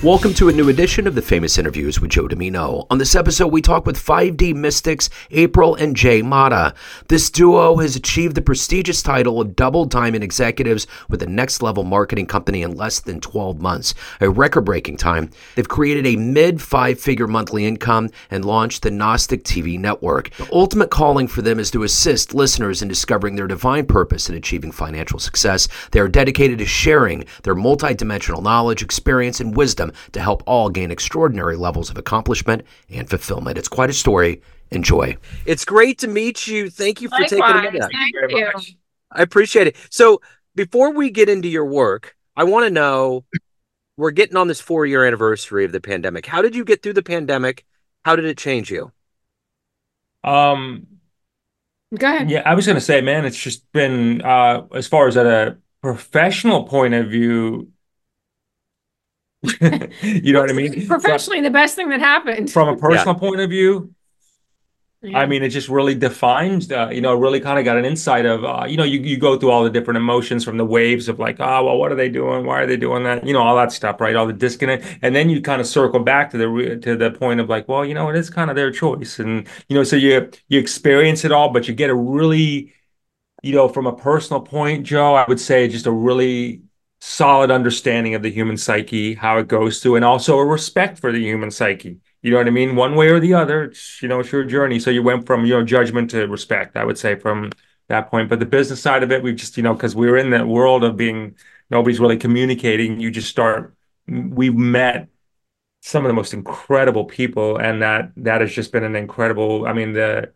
Welcome to a new edition of the Famous Interviews with Joe Dimino. On this episode, we talk with 5D Mystics April and Jay Matta. This duo has achieved the prestigious title of Double Diamond Executives with a next level marketing company in less than 12 months, a record breaking time. They've created a mid five figure monthly income and launched the Gnostic TV network. The ultimate calling for them is to assist listeners in discovering their divine purpose and achieving financial success. They are dedicated to sharing their multidimensional knowledge, experience, and wisdom to help all gain extraordinary levels of accomplishment and fulfillment. It's quite a story. Enjoy. It's great to meet you. Thank you for Likewise. taking a minute. Thank you. I appreciate it. So, before we get into your work, I want to know we're getting on this four year anniversary of the pandemic. How did you get through the pandemic? How did it change you? Um, Go ahead. yeah, I was gonna say, man, it's just been uh as far as at a professional point of view, you know what I mean? Professionally, the best thing that happened. From a personal point of view, Yeah. I mean, it just really defines, uh, you know, really kind of got an insight of, uh, you know, you, you go through all the different emotions from the waves of like, oh, well, what are they doing? Why are they doing that? You know, all that stuff, right? All the disconnect. And then you kind of circle back to the, re- to the point of like, well, you know, it is kind of their choice. And, you know, so you, you experience it all, but you get a really, you know, from a personal point, Joe, I would say just a really solid understanding of the human psyche, how it goes through, and also a respect for the human psyche. You know what I mean? One way or the other, it's, you know, it's your journey. So you went from, you know, judgment to respect, I would say, from that point. But the business side of it, we've just, you know, because we were in that world of being, nobody's really communicating. You just start, we've met some of the most incredible people. And that, that has just been an incredible, I mean, the,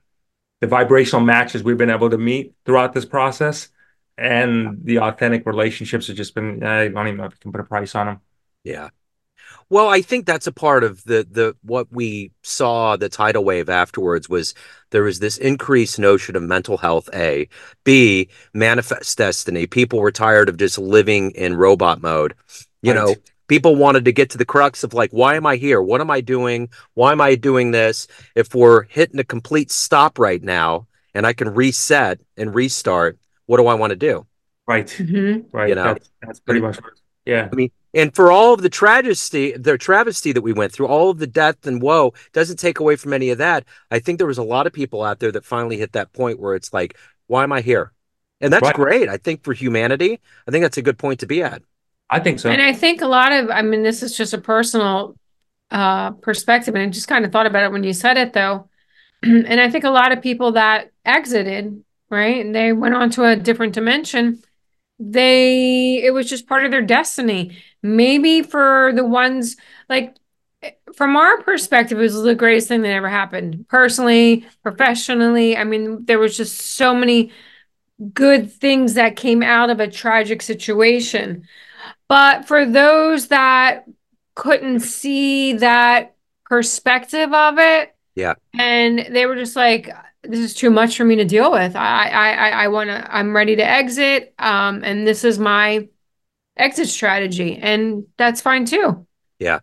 the vibrational matches we've been able to meet throughout this process and the authentic relationships have just been, eh, I don't even know if you can put a price on them. Yeah. Well, I think that's a part of the the what we saw the tidal wave afterwards was there was this increased notion of mental health. A, B, manifest destiny. People were tired of just living in robot mode. You Right. know, people wanted to get to the crux of like, why am I here? What am I doing? Why am I doing this? If we're hitting a complete stop right now and I can reset and restart, what do I want to do? Right. Mhm. Right. You know? That's, that's pretty much, yeah. I mean, and for all of the tragedy, the travesty that we went through, all of the death and woe doesn't take away from any of that. I think there was a lot of people out there that finally hit that point where it's like, why am I here? And that's Right. great. I think for humanity, I think that's a good point to be at. I think so. And I think a lot of, I mean, this is just a personal uh, perspective, and I just kind of thought about it when you said it, though. and I think a lot of people that exited, right, and they went on to a different dimension. They, it was just part of their destiny. Maybe for the ones like from our perspective, it was the greatest thing that ever happened. Personally, professionally, I mean, there was just so many good things that came out of a tragic situation. But for those that couldn't see that perspective of it, Yeah. and they were just like, "This is too much for me to deal with. I, I, I, I want to. I'm ready to exit. Um, and this is my exit strategy, and that's fine too." Yeah,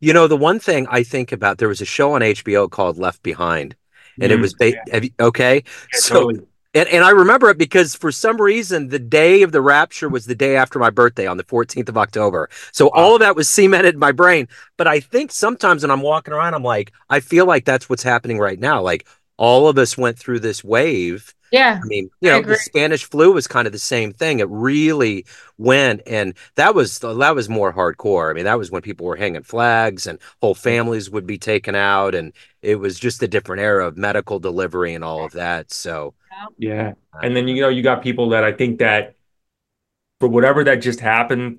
you know, the one thing I think about, there was a show on HBO called Left Behind, and it Mhm. was ba- have you, okay. Yeah, so, totally. and, and I remember it because for some reason, the day of the rapture was the day after my birthday on the 14th of October. So all of that was cemented in my brain. But I think sometimes when I'm walking around, I'm like, I feel like that's what's happening right now. Like all of us went through this wave. Yeah, I mean, you I know, the. Spanish flu was kind of the same thing. It really went, and that was that was more hardcore. I mean, that was when people were hanging flags and whole families would be taken out, and it was just a different era of medical delivery and all of that. So, Yeah. And then, you know, you got people that I think that for whatever that just happened,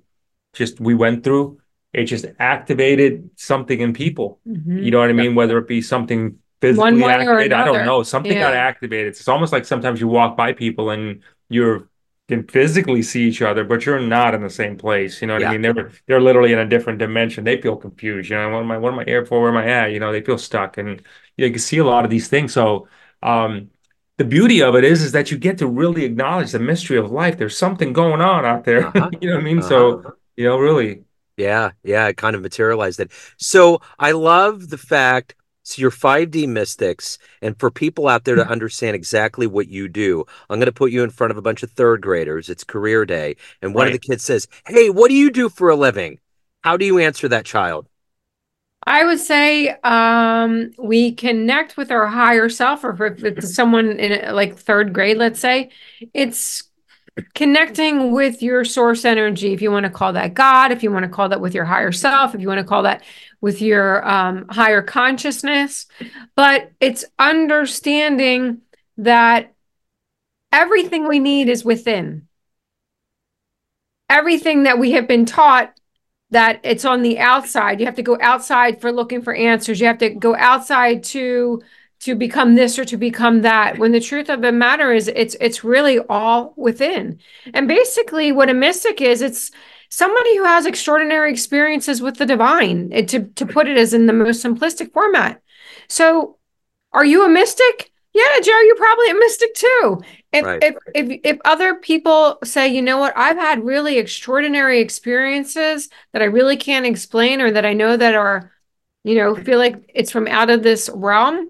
just we went through, it just activated something in people. Mhm. You know what I mean? Whether it be something One physically or activated, I don't know. Something got activated. It's almost like sometimes you walk by people and you're can physically see each other, but you're not in the same place. You know what Yeah. I mean? They're they're literally in a different dimension. They feel confused. You know, what am I what am I here for? Where am I at? You know, they feel stuck. And you, can see a lot of these things. So um the beauty of it is is that you get to really acknowledge the mystery of life. There's something going on out there. Uh-huh. you know what I mean? So, you know, really. yeah, yeah, it kind of materialized it. So, I love the fact. So you're 5D mystics, and for people out there to understand exactly what you do, I'm going to put you in front of a bunch of third graders. It's career day, and one of the kids says, "Hey, what do you do for a living?" How do you answer that child? I would say um, we connect with our higher self, or if it's someone in like third grade, let's say, it's connecting with your source energy. If you want to call that God, if you want to call that with your higher self, if you want to call that with your um, higher consciousness, but it's understanding that everything we need is within. Everything that we have been taught that it's on the outside. You have to go outside for looking for answers. You have to go outside to to become this or to become that. When the truth of the matter is it's it's really all within. And basically what a mystic is, it's somebody who has extraordinary experiences with the divine, to to put it as in the most simplistic format. So are you a mystic? Yeah, Joe, you're probably a mystic too. If, right. if if if other people say, you know what, I've had really extraordinary experiences that I really can't explain or that I know that are, you know, feel like it's from out of this realm,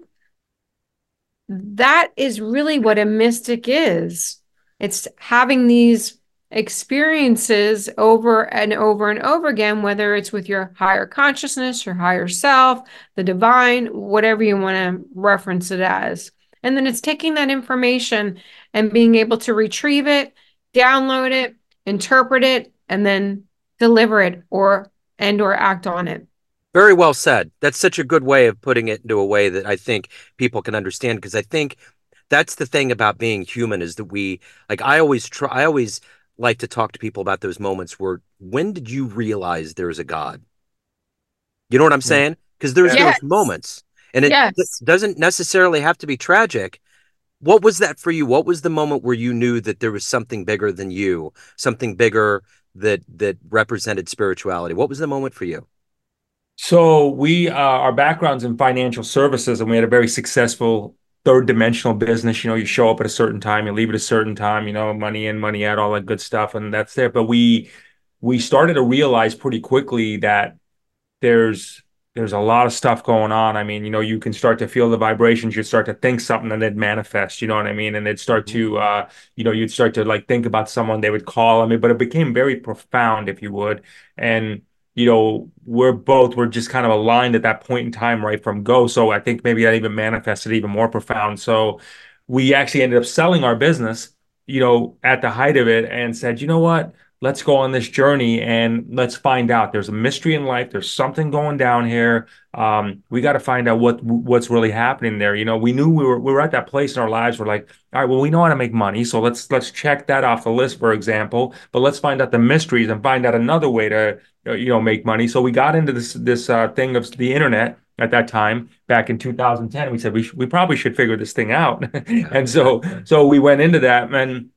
that is really what a mystic is. It's having these experiences over and over and over again, whether it's with your higher consciousness, your higher self, the divine, whatever you want to reference it as. And then it's taking that information and being able to retrieve it, download it, interpret it, and then deliver it or and or act on it. Very well said. That's such a good way of putting it into a way that I think people can understand because I think that's the thing about being human is that we like I always try I always like to talk to people about those moments where when did you realize there's a God? You know what I'm saying? Because there's yes. those moments and it yes. doesn't necessarily have to be tragic. What was that for you? What was the moment where you knew that there was something bigger than you, something bigger that that represented spirituality? What was the moment for you? So we uh, our backgrounds in financial services, and we had a very successful third dimensional business. You know, you show up at a certain time, you leave at a certain time. You know, money in, money out, all that good stuff, and that's there. But we we started to realize pretty quickly that there's there's a lot of stuff going on. I mean, you know, you can start to feel the vibrations. You start to think something and it manifests. You know what I mean? And it'd start to, mm-hmm. uh, you know, you'd start to like think about someone they would call. I mean, but it became very profound, if you would. And you know, we're both we're just kind of aligned at that point in time, right from go. So I think maybe that even manifested even more profound. So we actually ended up selling our business, you know, at the height of it, and said, you know what? Let's go on this journey and let's find out. There's a mystery in life. There's something going down here. Um, we got to find out what what's really happening there. You know, we knew we were we were at that place in our lives. We're like, all right, well, we know how to make money, so let's let's check that off the list, for example. But let's find out the mysteries and find out another way to uh, you know make money. So we got into this this uh, thing of the internet at that time back in 2010 we said we, sh- we probably should figure this thing out and so so we went into that and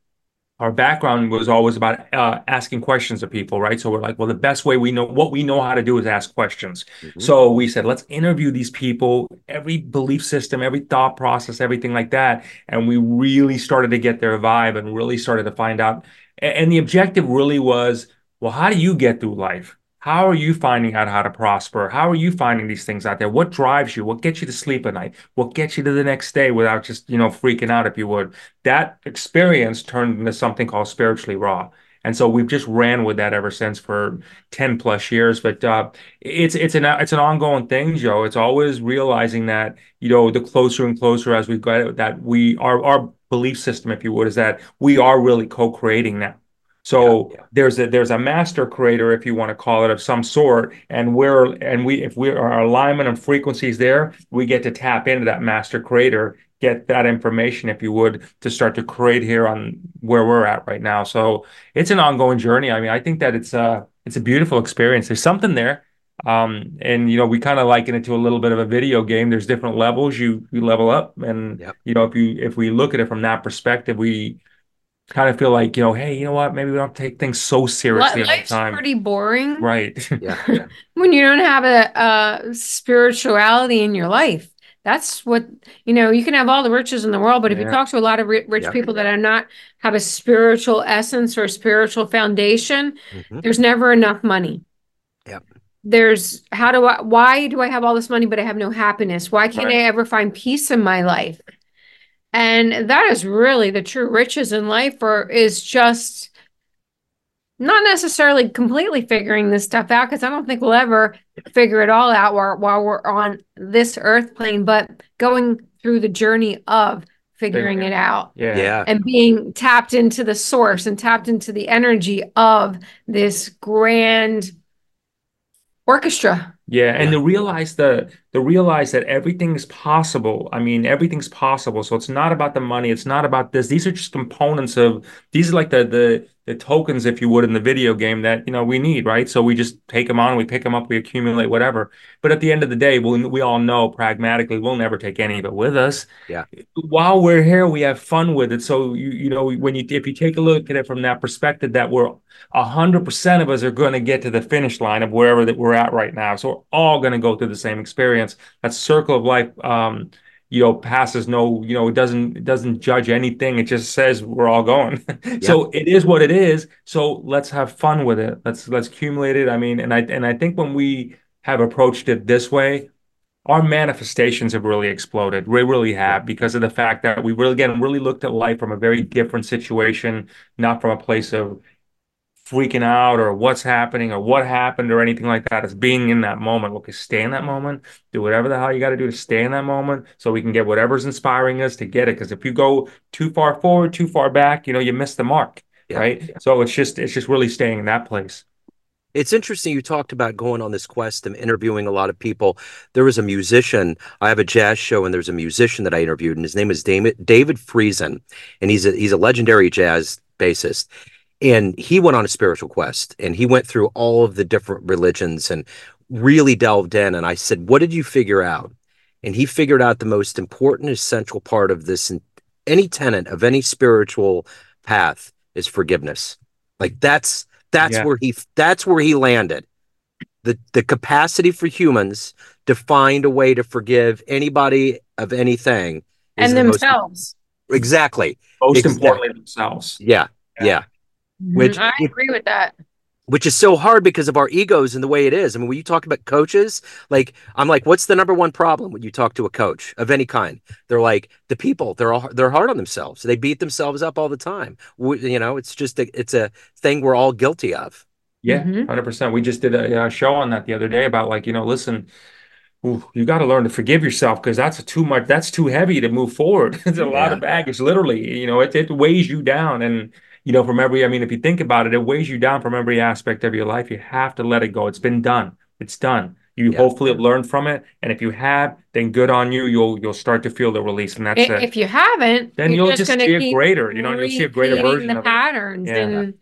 our background was always about uh, asking questions of people, right? So we're like, well, the best way we know what we know how to do is ask questions. Mm-hmm. So we said, let's interview these people, every belief system, every thought process, everything like that. And we really started to get their vibe and really started to find out. And the objective really was, well, how do you get through life? How are you finding out how to prosper? How are you finding these things out there? What drives you? What gets you to sleep at night? What gets you to the next day without just, you know, freaking out, if you would? That experience turned into something called spiritually raw. And so we've just ran with that ever since for 10 plus years. But uh, it's it's an it's an ongoing thing, Joe. It's always realizing that, you know, the closer and closer as we get that we our our belief system, if you would, is that we are really co-creating now so yeah, yeah. there's a there's a master creator, if you want to call it, of some sort, and we're and we if we our alignment and frequencies there, we get to tap into that master creator, get that information, if you would, to start to create here on where we're at right now. So it's an ongoing journey. I mean, I think that it's a it's a beautiful experience. There's something there. Um, and you know, we kind of liken it to a little bit of a video game. There's different levels you you level up, and yep. you know, if you if we look at it from that perspective, we kind of feel like you know hey you know what maybe we don't take things so seriously life's all the time pretty boring right yeah, yeah. when you don't have a, a, spirituality in your life that's what you know you can have all the riches in the world but if yeah. you talk to a lot of rich yeah. people that are not have a spiritual essence or a spiritual foundation mm-hmm. there's never enough money yeah there's how do i why do i have all this money but i have no happiness why can't right. i ever find peace in my life and that is really the true riches in life or is just not necessarily completely figuring this stuff out because I don't think we'll ever figure it all out while, while we're on this earth plane, but going through the journey of figuring it out. Yeah. Yeah. And being tapped into the source and tapped into the energy of this grand orchestra. Yeah, and Yeah. to realize the to realize that everything's possible. I mean, everything's possible. So it's not about the money. It's not about this. These are just components of these are like the the the tokens, if you would, in the video game that you know we need, right? So we just take them on, we pick them up, we accumulate whatever. But at the end of the day, we we all know pragmatically we'll never take any of it with us. Yeah. While we're here, we have fun with it. So you you know when you if you take a look at it from that perspective, that we're a hundred percent of us are going to get to the finish line of wherever that we're at right now. So we're all going to go through the same experience. That circle of life, um, you know, passes no, you know, it doesn't it doesn't judge anything. It just says we're all going. so it is what it is. So let's have fun with it. Let's let's accumulate it. I mean, and I and I think when we have approached it this way, our manifestations have really exploded. We really have because of the fact that we really again really looked at life from a very different situation, not from a place of freaking out or what's happening or what happened or anything like that. It's being in that moment. Okay, stay in that moment. Do whatever the hell you got to do to stay in that moment so we can get whatever's inspiring us to get it. Because if you go too far forward, too far back, you know, you miss the mark. Yeah. Right. So it's just it's just really staying in that place. It's interesting you talked about going on this quest and interviewing a lot of people. There was a musician. I have a jazz show, and there's a musician that I interviewed, and his name is David David Friesen, and he's a he's a legendary jazz bassist. And he went on a spiritual quest, and he went through all of the different religions and really delved in. And I said, "What did you figure out?" And he figured out the most important, essential part of this, any tenet of any spiritual path is forgiveness. Like that's that's Yeah. where he that's where he landed. The the capacity for humans to find a way to forgive anybody of anything is And the most- themselves. exactly. Most Exactly. importantly, themselves. Yeah. Yeah. Yeah. Which- Mhm, I agree with that. Which is so hard because of our egos and the way it is. I mean, when you talk about coaches, like I'm like, what's the number one problem when you talk to a coach of any kind? They're like the people. They're all they're hard on themselves. They beat themselves up all the time. We, you know, it's just a, it's a thing we're all guilty of. Yeah, Mhm. 100%. We just did a, uh show on that the other day about like, you know, listen, ooh, you got to learn to forgive yourself because that's too much, that's too heavy to move forward. It's a lot of baggage, literally. You know, it, it weighs you down. And, you know, from every, I mean, if you think about it, it weighs you down from every aspect of your life. You have to let it go. It's been done. It's done. You Yeah. hopefully have learned from it. And if you have, then good on you. You'll you'll start to feel the release. And that's I- it. If you haven't, Then you're you'll just gonna see a greater, you know, you'll see a greater version the of it. patterns Yeah. in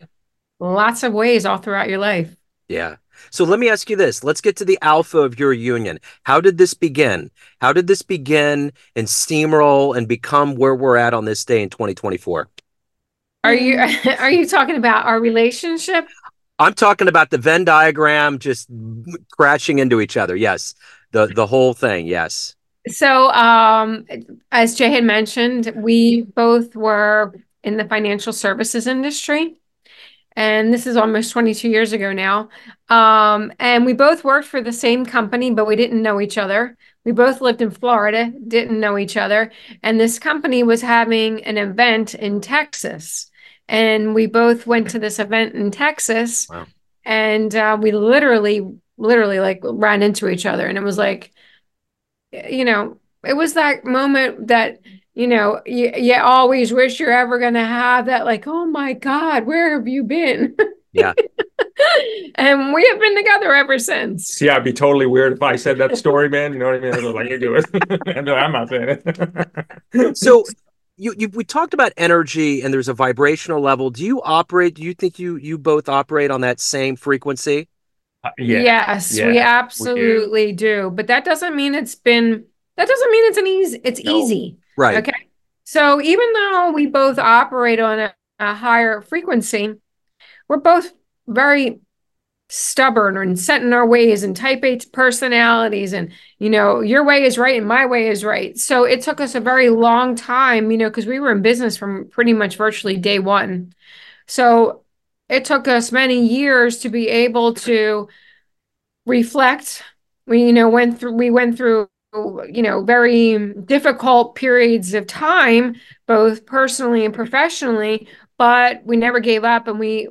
lots of ways all throughout your life. Yeah. So let me ask you this. Let's get to the alpha of your union. How did this begin? How did this begin and steamroll and become where we're at on this day in 2024? Are you Mm. are you talking about our relationship? I'm talking about the Venn diagram just crashing into each other. Yes. The the whole thing. Yes. So, um, as Jay had mentioned, we both were in the financial services industry. And this is almost 22 years ago now. Um, and we both worked for the same company, but we didn't know each other. We both lived in Florida, didn't know each other. And this company was having an event in Texas. And we both went to this event in Texas. Wow. And uh, we literally, literally like ran into each other. And it was like, you know, it was that moment that, you know, you, you always wish you're ever going to have that, like, oh my God, where have you been? Yeah. and we have been together ever since. yeah I'd be totally weird if I said that story, man. You know what I mean? I'd like, you do it. And I'm not saying it. So you, you we talked about energy and there's a vibrational level. Do you operate? Do you think you you both operate on that same frequency? Uh, yeah. Yes, Yeah, we absolutely do. But that doesn't mean it's been, that doesn't mean it's an easy, it's No. easy. Right. Okay. So even though we both operate on a, a higher frequency, we're both very stubborn and set in our ways and type A personalities. And, you know, your way is right and my way is right. So it took us a very long time, you know, because we were in business from pretty much virtually day one. So it took us many years to be able to reflect. We, you know, went through, we went through you know, very difficult periods of time, both personally and professionally, but we never gave up and we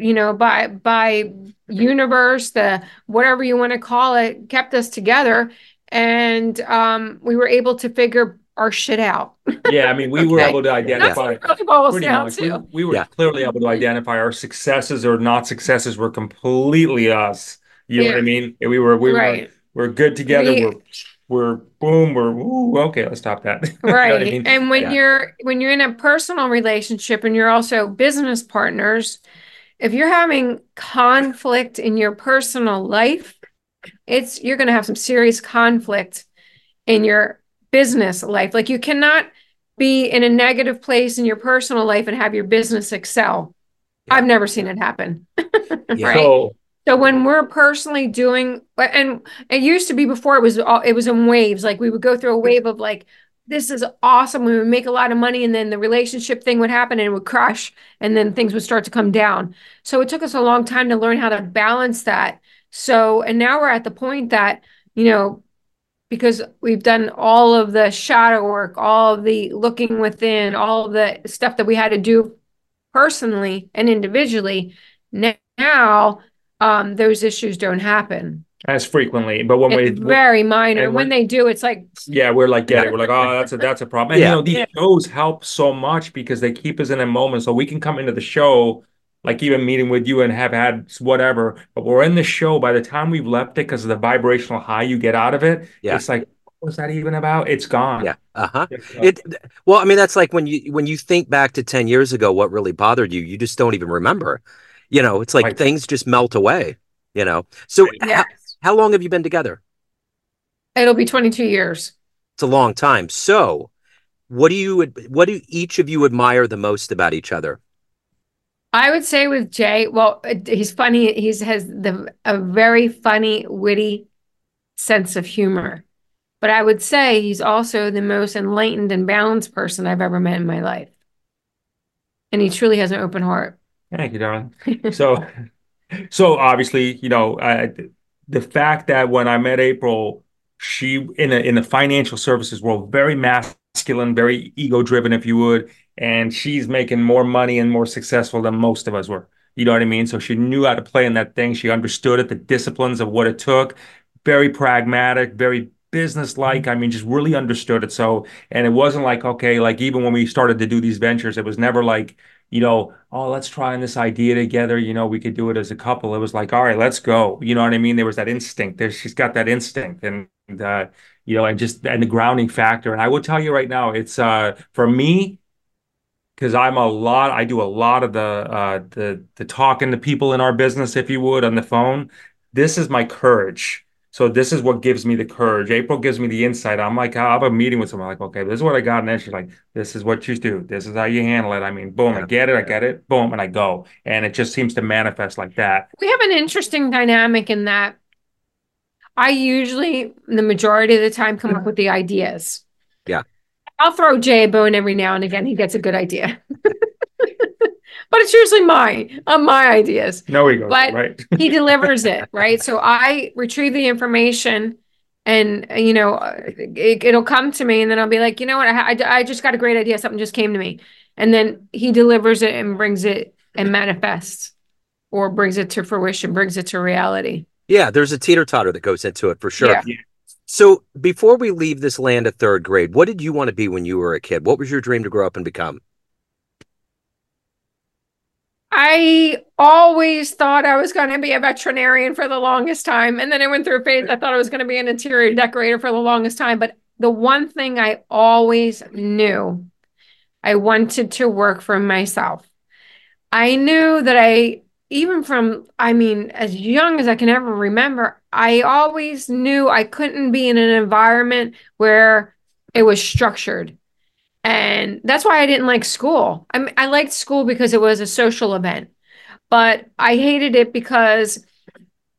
you know, by by universe, the whatever you want to call it, kept us together, and um, we were able to figure our shit out. Yeah, I mean, we were able to identify. what it really Pretty down much. We, to. we were Yeah. clearly able to identify our successes or not successes were completely us. You know what I mean? We were we were we're good together. We- we're we're boom. We're ooh, okay. Let's stop that. You know I right mean? and when Yeah. you're when you're in a personal relationship and you're also business partners if you're having conflict in your personal life it's you're going to have some serious conflict in your business life like you cannot be in a negative place in your personal life and have your business excel Yeah. i've never seen it happen Yeah. right So so when we're personally doing, and it used to be before it was all, it was in waves. Like we would go through a wave of like, this is awesome. We would make a lot of money, and then the relationship thing would happen and it would crash, and then things would start to come down. So it took us a long time to learn how to balance that. So, and now we're at the point that you know, because we've done all of the shadow work, all of the looking within, all the stuff that we had to do personally and individually. Now um, those issues don't happen. As frequently, but when It's we very minor. When when- they do, it's like, Yeah, we're like, get it. We're like, oh, that's a that's a problem. And Yeah. you know, these shows help so much because they keep us in a moment. So we can come into the show, like even meeting with you and have had whatever, but we're in the show. By the time we've left it, because of the vibrational high you get out of it, Yeah. it's like, what was that even about? It's gone. Yeah. Uh huh. It's. It well, I mean, that's like when you when you think back to ten years ago, what really bothered you, you just don't even remember. You know, it's like Right. things just melt away. You know. So yeah, how, how long have you been together? it'll be 22 years. It's a long time. So, what do you what do each of you admire the most about each other? I would say with Jay, well, uh, he's funny. He has the a very funny, witty sense of humor. But I would say he's also the most enlightened and balanced person I've ever met in my life. And he truly has an open heart. Thank you, darling. So, so obviously, you know, I, the fact that when I met April, she in a in the financial services world, very masculine, very ego driven, if you would, and she's making more money and more successful than most of us were. You know what I mean? So she knew how to play in that thing. She understood it, the disciplines of what it took. Very pragmatic, very business-like. Mm-hmm. I mean, just really understood it. So, and it wasn't like, okay, like even when we started to do these ventures, it was never like, you know, oh, let's try on this idea together. You know, we could do it as a couple. It was like, all right, let's go. You know what I mean? There was that instinct. There, she's got that instinct, and uh, you know, and just and the grounding factor. And I will tell you right now, it's uh for me because I'm a lot. I do a lot of the uh the the talking to people in our business, if you would, on the phone. This is my courage. So this is what gives me the courage. April gives me the insight. I'm like, I have a meeting with someone. like, okay, this is what I got, and then she's like, this is what you do. This is how you handle it. I mean, boom, I get it, I get it, boom, and I go, and it just seems to manifest like that. We have an interesting dynamic in that I usually, the majority of the time, come up with the ideas. Yeah. I'll throw Jay a bone every now and again. He gets a good idea. but it's usually my uh, my ideas. No ego, But- right? He delivers it, right? So I retrieve the information and, uh, you know, uh, it, it'll come to me and then I'll be like, you know what? I, I, I just got a great idea. Something just came to me. And then he delivers it and brings it and manifests or brings it to fruition, brings it to reality. Yeah, there's a teeter totter that goes into it for sure. Yeah. Yeah. So, before we leave this land of third grade, what did you want to be when you were a kid? What was your dream to grow up and become? I always thought I was going to be a veterinarian for the longest time. And then I went through a phase, I thought I was going to be an interior decorator for the longest time. But the one thing I always knew, I wanted to work for myself. I knew that I, even from, I mean, as young as I can ever remember, I always knew I couldn't be in an environment where it was structured. And that's why I didn't like school. I mean, I liked school because it was a social event, but I hated it because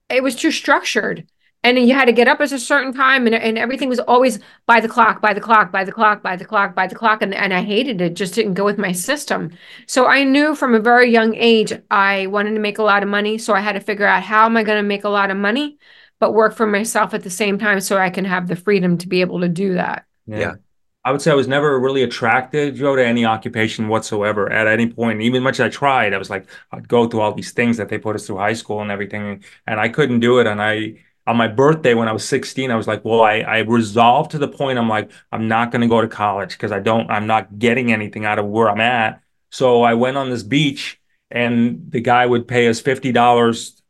it was too structured. And you had to get up at a certain time, and, and everything was always by the clock, by the clock, by the clock, by the clock, by the clock. And, and I hated it, just didn't go with my system. So I knew from a very young age I wanted to make a lot of money. So I had to figure out how am I going to make a lot of money, but work for myself at the same time so I can have the freedom to be able to do that. Yeah. I would say I was never really attracted, Joe, to any occupation whatsoever at any point. Even much as I tried, I was like, I'd go through all these things that they put us through high school and everything, and I couldn't do it. And I, on my birthday when I was 16, I was like, well, I, I resolved to the point I'm like, I'm not going to go to college because I don't, I'm not getting anything out of where I'm at. So I went on this beach and the guy would pay us $50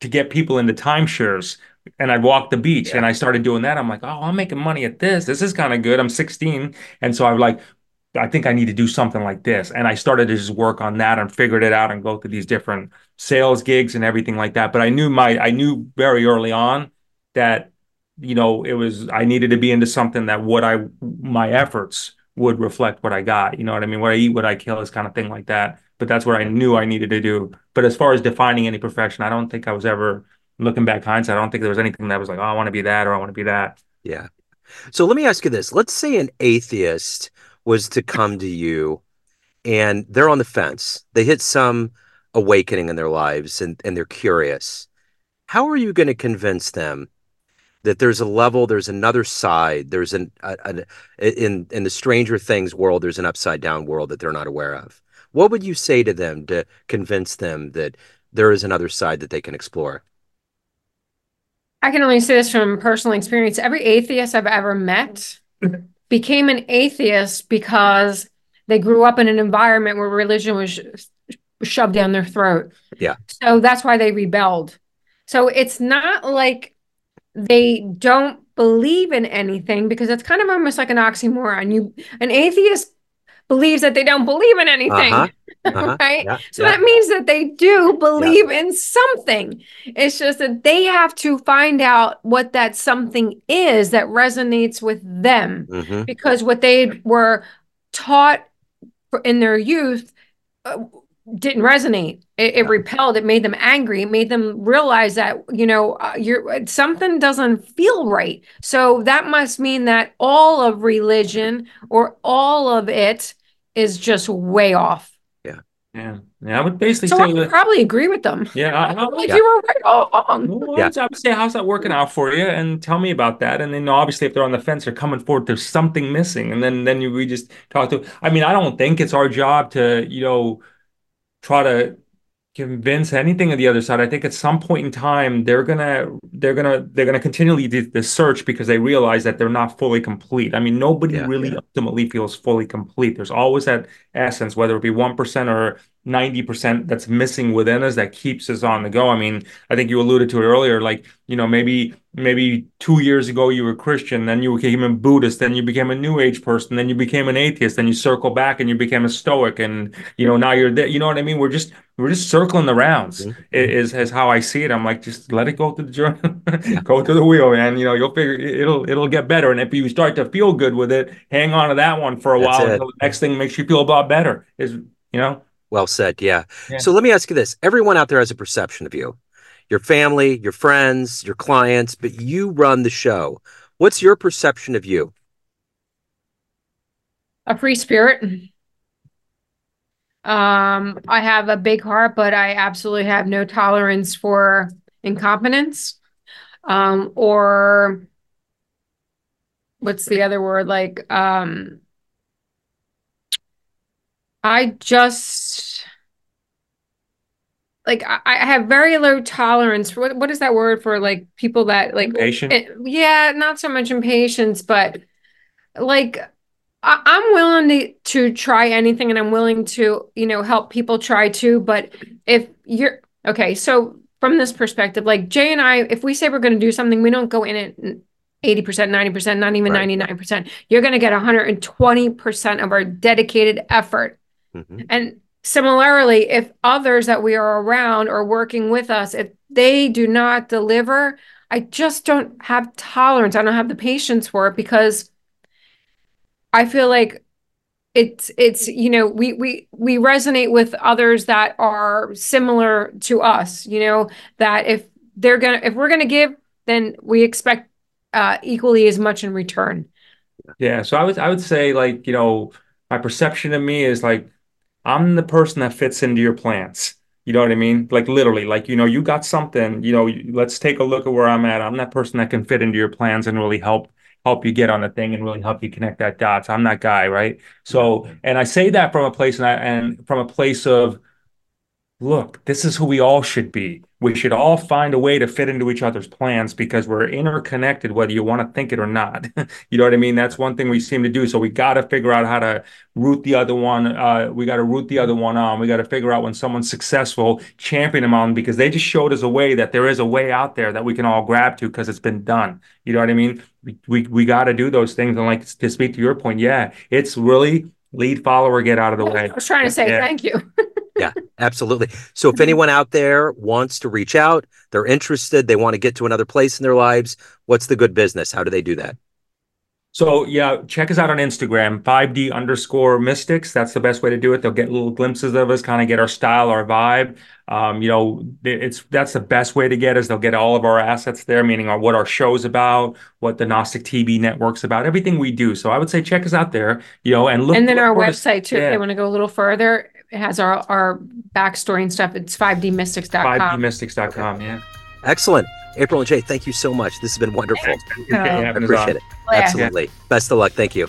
to get people into timeshares and I'd walk the beach yeah. and I started doing that. I'm like, oh, I'm making money at this. This is kind of good. I'm 16. And so I was like, I think I need to do something like this. And I started to just work on that and figured it out and go through these different sales gigs and everything like that. But I knew my I knew very early on that, you know, it was I needed to be into something that what I my efforts would reflect what I got. You know what I mean? What I eat, what I kill is kind of thing like that. But that's what I knew I needed to do. But as far as defining any profession, I don't think I was ever looking back hindsight, I don't think there was anything that was like, oh, I want to be that or I want to be that. Yeah. So let me ask you this. Let's say an atheist was to come to you and they're on the fence. They hit some awakening in their lives and, and they're curious. How are you going to convince them that there's a level, there's another side, there's an a, a, in in the Stranger Things world, there's an upside down world that they're not aware of. What would you say to them to convince them that there is another side that they can explore? I can only say this from personal experience. Every atheist I've ever met became an atheist because they grew up in an environment where religion was shoved down their throat. Yeah. So that's why they rebelled. So it's not like they don't believe in anything because it's kind of almost like an oxymoron. You an atheist believes that they don't believe in anything. Uh-huh. Uh-huh. right? Yeah, so yeah. that means that they do believe yeah. in something. It's just that they have to find out what that something is that resonates with them mm-hmm. because what they were taught in their youth uh, didn't resonate. It, it, repelled. It made them angry. It made them realize that you know uh, you're something doesn't feel right. So that must mean that all of religion or all of it is just way off. Yeah. Yeah. Yeah. I would basically so say I that, probably agree with them. Yeah. I, I like yeah. you were right all along. Well, yeah. I would say, how's that working out for you? And tell me about that. And then obviously if they're on the fence, they're coming forward, there's something missing. And then, then you, we just talk to, I mean, I don't think it's our job to, you know, try to convince anything of the other side. I think at some point in time they're gonna they're gonna they're gonna continually do the search because they realize that they're not fully complete. I mean, nobody yeah, really yeah. ultimately feels fully complete. There's always that essence, whether it be one percent or 90% that's missing within us that keeps us on the go. I mean, I think you alluded to it earlier, like, you know, maybe maybe two years ago you were Christian, then you became a Buddhist, then you became a New Age person, then you became an atheist, then you circle back and you became a Stoic, and you know now you're there. You know what I mean? We're just we're just circling the rounds. Mm-hmm. Is is how I see it. I'm like, just let it go through the journey, go through the wheel, man. You know, you'll figure it'll it'll get better. And if you start to feel good with it, hang on to that one for a That's while it. until the next thing makes you feel a lot better. Is you know. Well said. Yeah. yeah. So let me ask you this: Everyone out there has a perception of you your family, your friends, your clients, but you run the show. What's your perception of you? A free spirit. Um, I have a big heart, but I absolutely have no tolerance for incompetence. Um, or what's the other word? Like, um, I just like I, I have very low tolerance for what, what is that word for like people that like patient it, yeah not so much impatience but like I, i'm willing to to try anything and i'm willing to you know help people try too but if you're okay so from this perspective like jay and i if we say we're going to do something we don't go in it 80% 90% not even right. 99% you're going to get 120% of our dedicated effort mm-hmm. and Similarly, if others that we are around or working with us, if they do not deliver, I just don't have tolerance. I don't have the patience for it because I feel like it's it's you know we we we resonate with others that are similar to us you know that if they're gonna if we're gonna give then we expect uh equally as much in return yeah so i would i would say like you know my perception of me is like I'm the person that fits into your plans. You know what I mean? Like literally, like, you know, you got something, you know, let's take a look at where I'm at. I'm that person that can fit into your plans and really help help you get on the thing and really help you connect that dots. I'm that guy, right? So, and I say that from a place and I, and from a place of look, this is who we all should be. We should all find a way to fit into each other's plans because we're interconnected, whether you want to think it or not. you know what I mean? That's one thing we seem to do. So we got to figure out how to root the other one. Uh, we got to root the other one on. We got to figure out when someone's successful, champion them on because they just showed us a way that there is a way out there that we can all grab to because it's been done. You know what I mean? We we, we got to do those things. And like to speak to your point, yeah, it's really lead follower, get out of the way. I was trying to say Yeah. thank you. Yeah, absolutely. So if anyone out there wants to reach out, they're interested, they want to get to another place in their lives, what's the good business? How do they do that? So yeah, check us out on Instagram, 5D underscore mystics. That's the best way to do it. They'll get little glimpses of us, kind of get our style, our vibe. Um, you know, it's that's the best way to get us. They'll get all of our assets there, meaning our, what our show's about, what the Gnostic TV network's about, everything we do. So I would say check us out there, you know, and look. and then our for us- website too. If they want to go a little further, it has our our backstory and stuff. It's 5dmystics.com. 5dmystics.com. Yeah. Excellent. April and Jay, thank you so much. This has been wonderful. Okay, Oh. I appreciate on. it. Yeah. Absolutely. Best of luck. Thank you.